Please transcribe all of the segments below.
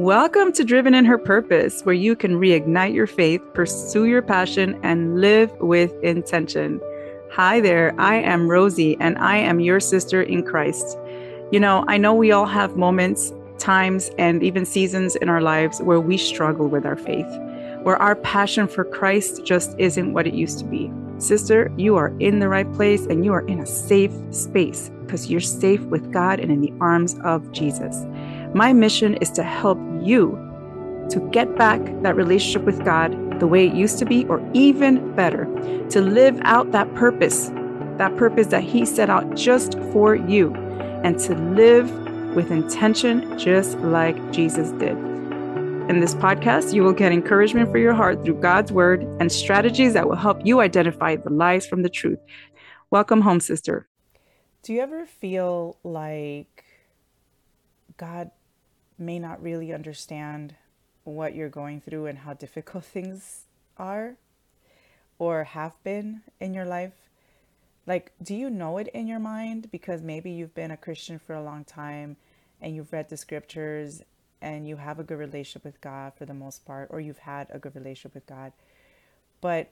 Welcome to Driven in Her Purpose, where you can reignite your faith, pursue your passion, and live with intention. Hi there, I am Rosie, and I am your sister in Christ. You know, I know we all have moments, times, and even seasons in our lives where we struggle with our faith, where our passion for Christ just isn't what it used to be. Sister, you are in the right place and you are in a safe space because you're safe with God and in the arms of Jesus. My mission is to help you to get back that relationship with God the way it used to be, or even better, to live out that purpose, that purpose that He set out just for you, and to live with intention just like Jesus did. In this podcast, you will get encouragement for your heart through God's word and strategies that will help you identify the lies from the truth. Welcome home, sister. Do you ever feel like God may not really understand what you're going through and how difficult things are or have been in your life? Like, do you know it in your mind? Because maybe you've been a Christian for a long time and you've read the scriptures and you have a good relationship with God for the most part, or you've had a good relationship with God, but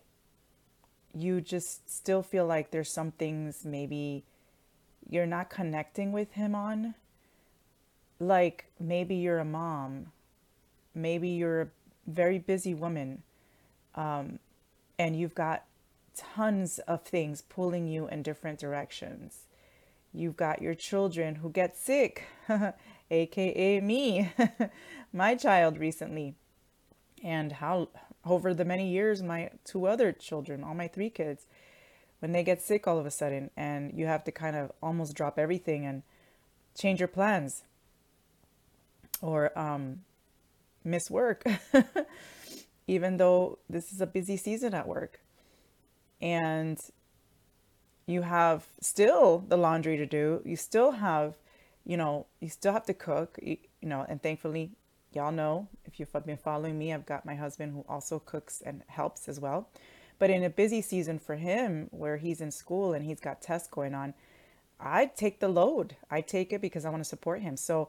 you just still feel like there's some things maybe you're not connecting with Him on like maybe you're a mom, maybe you're a very busy woman, um, and you've got tons of things pulling you in different directions. You've got your children who get sick, aka me, my child recently, and how over the many years, my two other children, all my three kids, when they get sick all of a sudden, and you have to kind of almost drop everything and change your plans or um, miss work, even though this is a busy season at work. And you have still the laundry to do. You still have, you know, you still have to cook, you, you know, and thankfully, y'all know if you've been following me, I've got my husband who also cooks and helps as well. But in a busy season for him, where he's in school and he's got tests going on, I take the load. I take it because I want to support him. So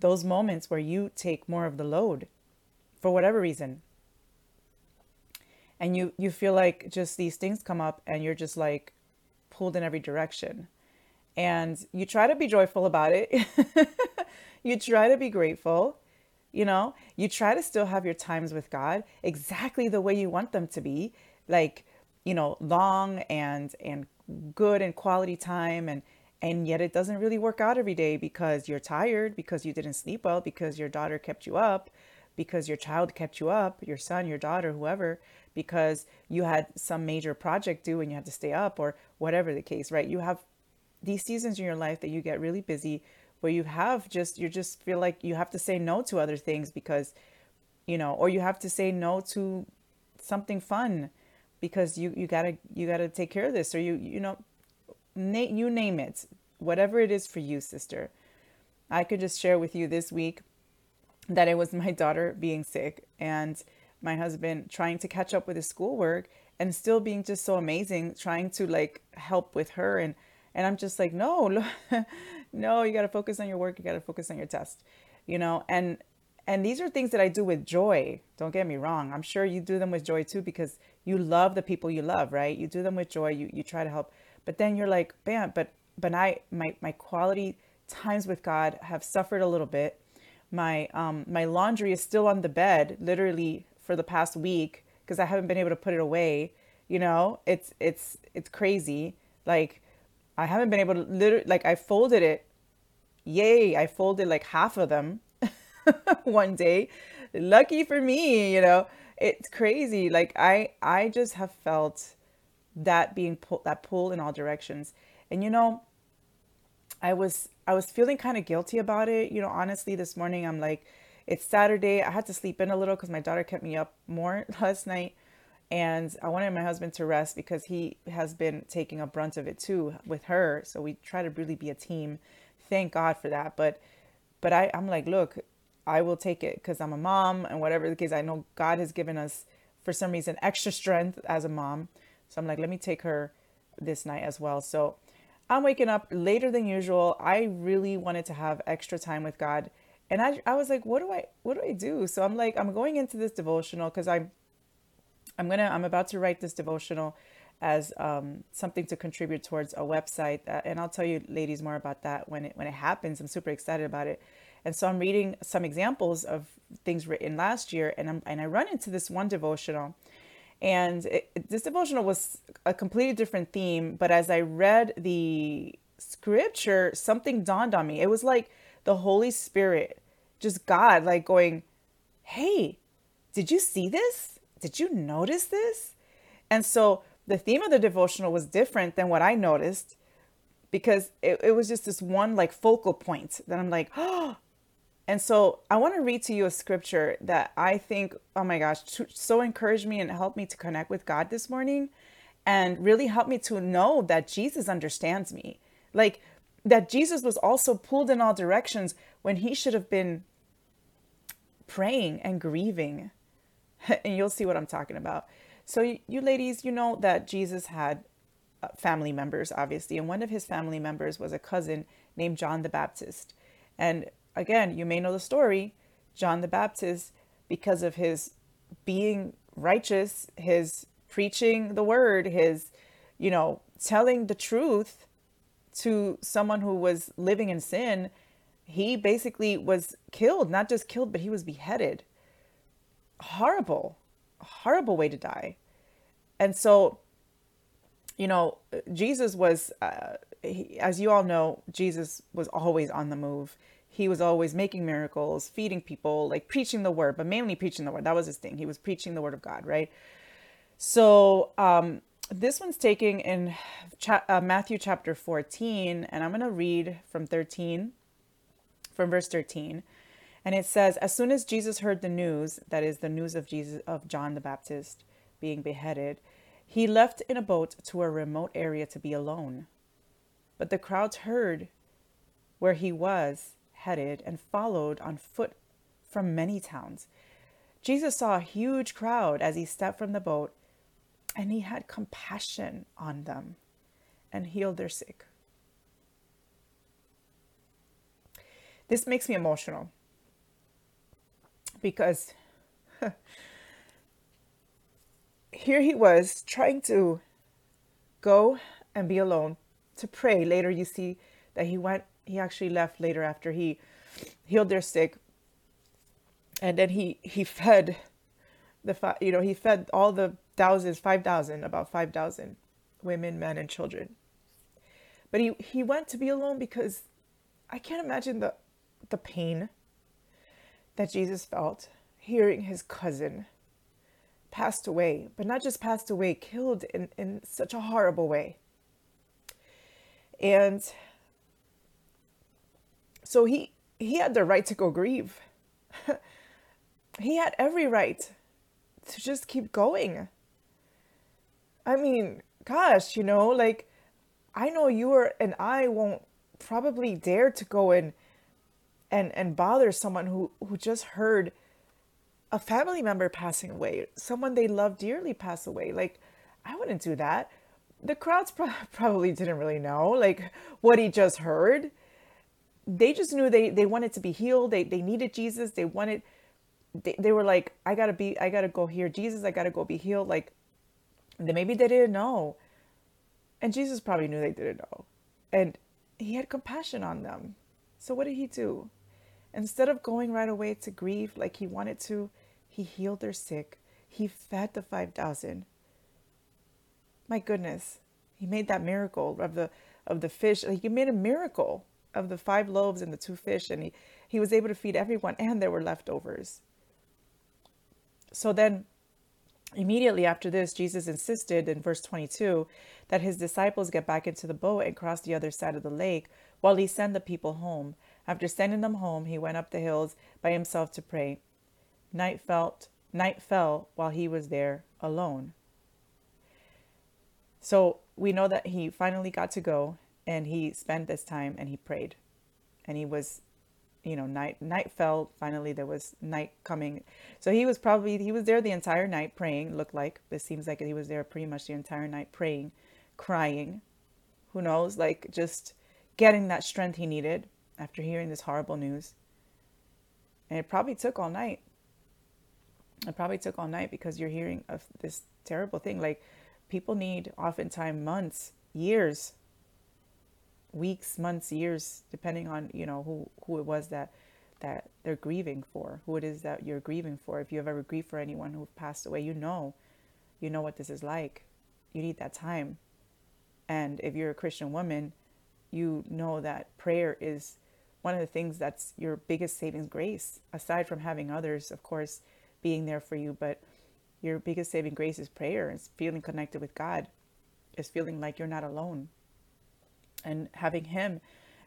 those moments where you take more of the load for whatever reason. And you you feel like just these things come up and you're just like pulled in every direction. And you try to be joyful about it. You try to be grateful you know? You try to still have your times with god exactly the way you want them to be like you know long and and good and quality time and and yet it doesn't really work out every day because you're tired, because you didn't sleep well, because your daughter kept you up, because your child kept you up, your son, your daughter, whoever, because you had some major project due and you had to stay up or whatever the case, right? You have these seasons in your life that you get really busy where you have just you just feel like you have to say no to other things because you know or you have to say no to something fun because you you got to you got to take care of this or you you know na- you name it, whatever it is for you, sister. I could just share with you this week that it was my daughter being sick and my husband trying to catch up with his schoolwork and still being just so amazing, trying to like help with her and and I'm just like, no, no, you got to focus on your work, you got to focus on your test, you know, and and these are things that I do with joy. Don't get me wrong. I'm sure you do them with joy too because you love the people you love, right? You do them with joy. You you try to help but then you're like, bam, but but I my my quality times with God have suffered a little bit. My um my laundry is still on the bed, literally for the past week because I haven't been able to put it away. You know, it's it's it's crazy. Like I haven't been able to literally like I folded it. Yay, I folded like half of them one day. Lucky for me, you know. It's crazy. Like I I just have felt that being pulled that pull in all directions. And you know i was i was feeling kind of guilty about it. You know honestly this morning i'm like it's saturday. I had to sleep in a little because my daughter kept me up more last night. And i wanted my husband to rest because he has been taking a brunt of it too with her. So we try to really be a team. Thank god for that. But but I, i'm like look i will take it because i'm a mom and whatever the case i know god has given us for some reason extra strength as a mom so I'm like, let me take her this night as well. So I'm waking up later than usual. I really wanted to have extra time with God. And I, I was like, what do I, what do I do? So I'm like, I'm going into this devotional because I'm, I'm gonna, I'm about to write this devotional as um, something to contribute towards a website, uh, and I'll tell you, ladies, more about that when it when it happens. I'm super excited about it, and so I'm reading some examples of things written last year, and I'm and I run into this one devotional, and it, this devotional was a completely different theme, but as I read the scripture, something dawned on me. It was like the Holy Spirit, just God, like going, "Hey, did you see this? Did you notice this?" And so the theme of the devotional was different than what I noticed because it, it was just this one like focal point that I'm like, oh. And so I want to read to you a scripture that I think, oh my gosh, so encouraged me and helped me to connect with God this morning and really helped me to know that Jesus understands me. Like that Jesus was also pulled in all directions when he should have been praying and grieving. and you'll see what I'm talking about. So, you, ladies, you know that Jesus had uh, family members, obviously, and one of his family members was a cousin named John the Baptist. And again, you may know the story. John the Baptist, because of his being righteous, his preaching the word, his, you know, telling the truth to someone who was living in sin, he basically was killed, not just killed, but he was beheaded. Horrible horrible way to die. And so, you know, Jesus was, uh, he, as you all know, Jesus was always on the move. He was always making miracles, feeding people, like preaching the word, but mainly preaching the word. That was his thing. He was preaching the word of God, right? So, um, this one's taking in cha- uh, Matthew chapter 14, and I'm going to read from 13, from verse 13. And it says, as soon as Jesus heard the news, that is the news of Jesus of John the Baptist being beheaded, he left in a boat to a remote area to be alone. But the crowds heard where he was headed and followed on foot from many towns. Jesus saw a huge crowd as he stepped from the boat, and he had compassion on them and healed their sick. This makes me emotional because here he was trying to go and be alone to pray. Later, you see that he went, he actually left later after he healed their sick. And then he, he fed the, you know, he fed all the thousands, 5,000, about 5,000 women, men, and children. But he, he went to be alone because I can't imagine the, the pain that Jesus felt hearing his cousin passed away, but not just passed away, killed in, in such a horrible way. And so he he had the right to go grieve. he had every right to just keep going. I mean, gosh, you know, like I know you are and I won't probably dare to go and and and bother someone who who just heard a family member passing away, someone they love dearly pass away. Like I wouldn't do that. The crowds pro- probably didn't really know like what he just heard. They just knew they they wanted to be healed. They they needed Jesus. They wanted they, they were like I got to be I got to go hear Jesus. I got to go be healed like then maybe they didn't know. And Jesus probably knew they didn't know. And he had compassion on them. So what did he do? Instead of going right away to grieve like he wanted to, he healed their sick. He fed the 5,000. My goodness, he made that miracle of the of the fish. Like he made a miracle of the five loaves and the two fish, and he, he was able to feed everyone, and there were leftovers. So then, immediately after this, Jesus insisted in verse 22 that his disciples get back into the boat and cross the other side of the lake while he sent the people home. After sending them home, he went up the hills by himself to pray. Night felt night fell while he was there alone. So we know that he finally got to go and he spent this time and he prayed. And he was you know, night night fell, finally there was night coming. So he was probably he was there the entire night praying, looked like. It seems like he was there pretty much the entire night praying, crying. Who knows, like just getting that strength he needed after hearing this horrible news. And it probably took all night. It probably took all night because you're hearing of this terrible thing. Like people need oftentimes months, years, weeks, months, years, depending on, you know, who, who it was that that they're grieving for, who it is that you're grieving for. If you have ever grieved for anyone who passed away, you know, you know what this is like. You need that time. And if you're a Christian woman, you know that prayer is one of the things that's your biggest saving grace, aside from having others, of course, being there for you. But your biggest saving grace is prayer, is feeling connected with God, is feeling like you're not alone, and having Him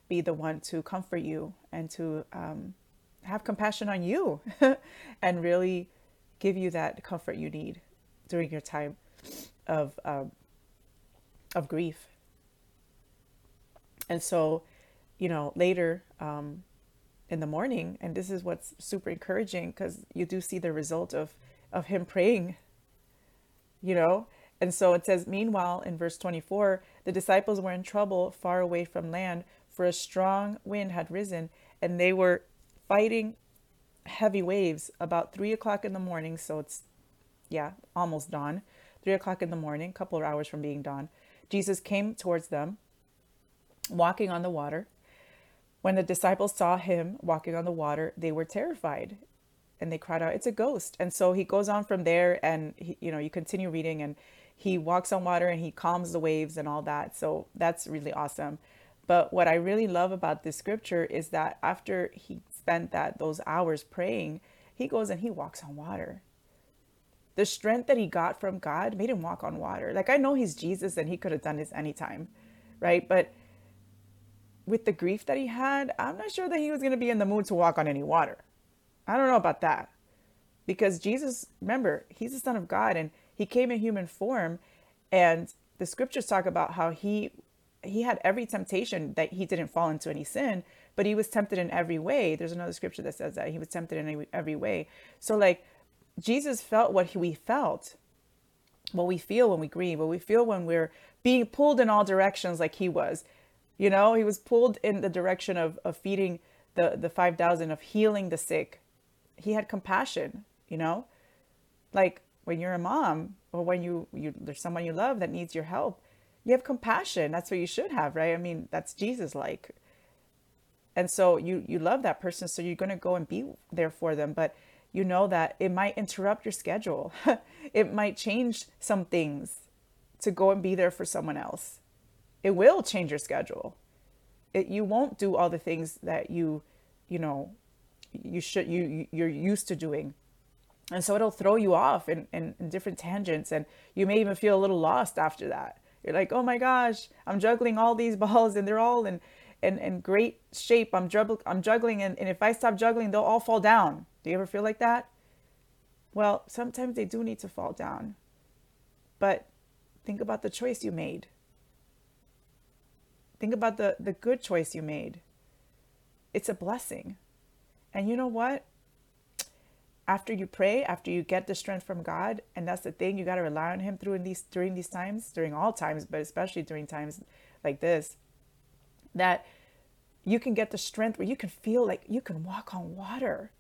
be the one to comfort you and to um, have compassion on you and really give you that comfort you need during your time of um, of grief. And so, you know, later um, in the morning, and this is what's super encouraging because you do see the result of of him praying. You know, and so it says, meanwhile, in verse 24, the disciples were in trouble far away from land, for a strong wind had risen, and they were fighting heavy waves about three o'clock in the morning. So it's, yeah, almost dawn. Three o'clock in the morning, a couple of hours from being dawn. Jesus came towards them, walking on the water. When the disciples saw him walking on the water, they were terrified and they cried out, It's a ghost. And so he goes on from there, and he, you know, you continue reading, and he walks on water and he calms the waves and all that. So that's really awesome. But what I really love about this scripture is that after he spent that those hours praying, he goes and he walks on water. The strength that he got from God made him walk on water. Like I know he's Jesus and he could have done this anytime, right? But with the grief that he had, I'm not sure that he was going to be in the mood to walk on any water. I don't know about that. Because Jesus, remember, he's the son of God and he came in human form and the scriptures talk about how he he had every temptation that he didn't fall into any sin, but he was tempted in every way. There's another scripture that says that he was tempted in every way. So like Jesus felt what we felt, what we feel when we grieve, what we feel when we're being pulled in all directions like he was. You know, he was pulled in the direction of, of feeding the, the 5,000, of healing the sick. He had compassion, you know, like when you're a mom or when you, you there's someone you love that needs your help, you have compassion. That's what you should have, right? I mean, that's Jesus like. And so you you love that person, so you're going to go and be there for them, but you know that it might interrupt your schedule. it might change some things to go and be there for someone else. It will change your schedule. It, you won't do all the things that you, you know, you should you you're used to doing. And so it'll throw you off in, in, in different tangents and you may even feel a little lost after that. You're like, oh my gosh, I'm juggling all these balls and they're all in, in, in great shape. I'm, jugg- I'm juggling and, and if I stop juggling, they'll all fall down. Do you ever feel like that? Well, sometimes they do need to fall down. But think about the choice you made. Think about the, the good choice you made. It's a blessing. And you know what? After you pray, after you get the strength from God, and that's the thing, you got to rely on Him through these during these times, during all times, but especially during times like this, that you can get the strength where you can feel like you can walk on water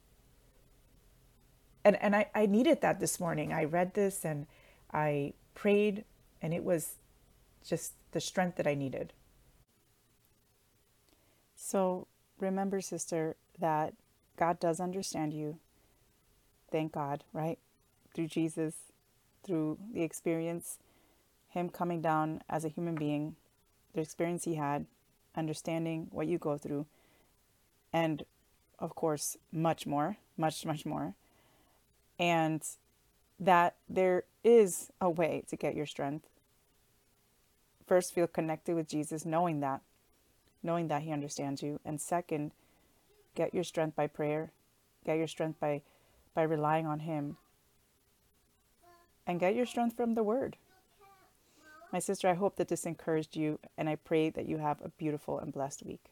and and I, I needed that this morning. I read this and I prayed, and it was just the strength that I needed. So remember, sister, that God does understand you. Thank God, right? Through Jesus, through the experience, Him coming down as a human being, the experience He had, understanding what you go through, and of course, much more, much, much more and that there is a way to get your strength. First, feel connected with Jesus, knowing that, knowing that He understands you. And second, get your strength by prayer, get your strength by, by relying on Him, and get your strength from the Word. My sister, I hope that this encouraged you, and I pray that you have a beautiful and blessed week.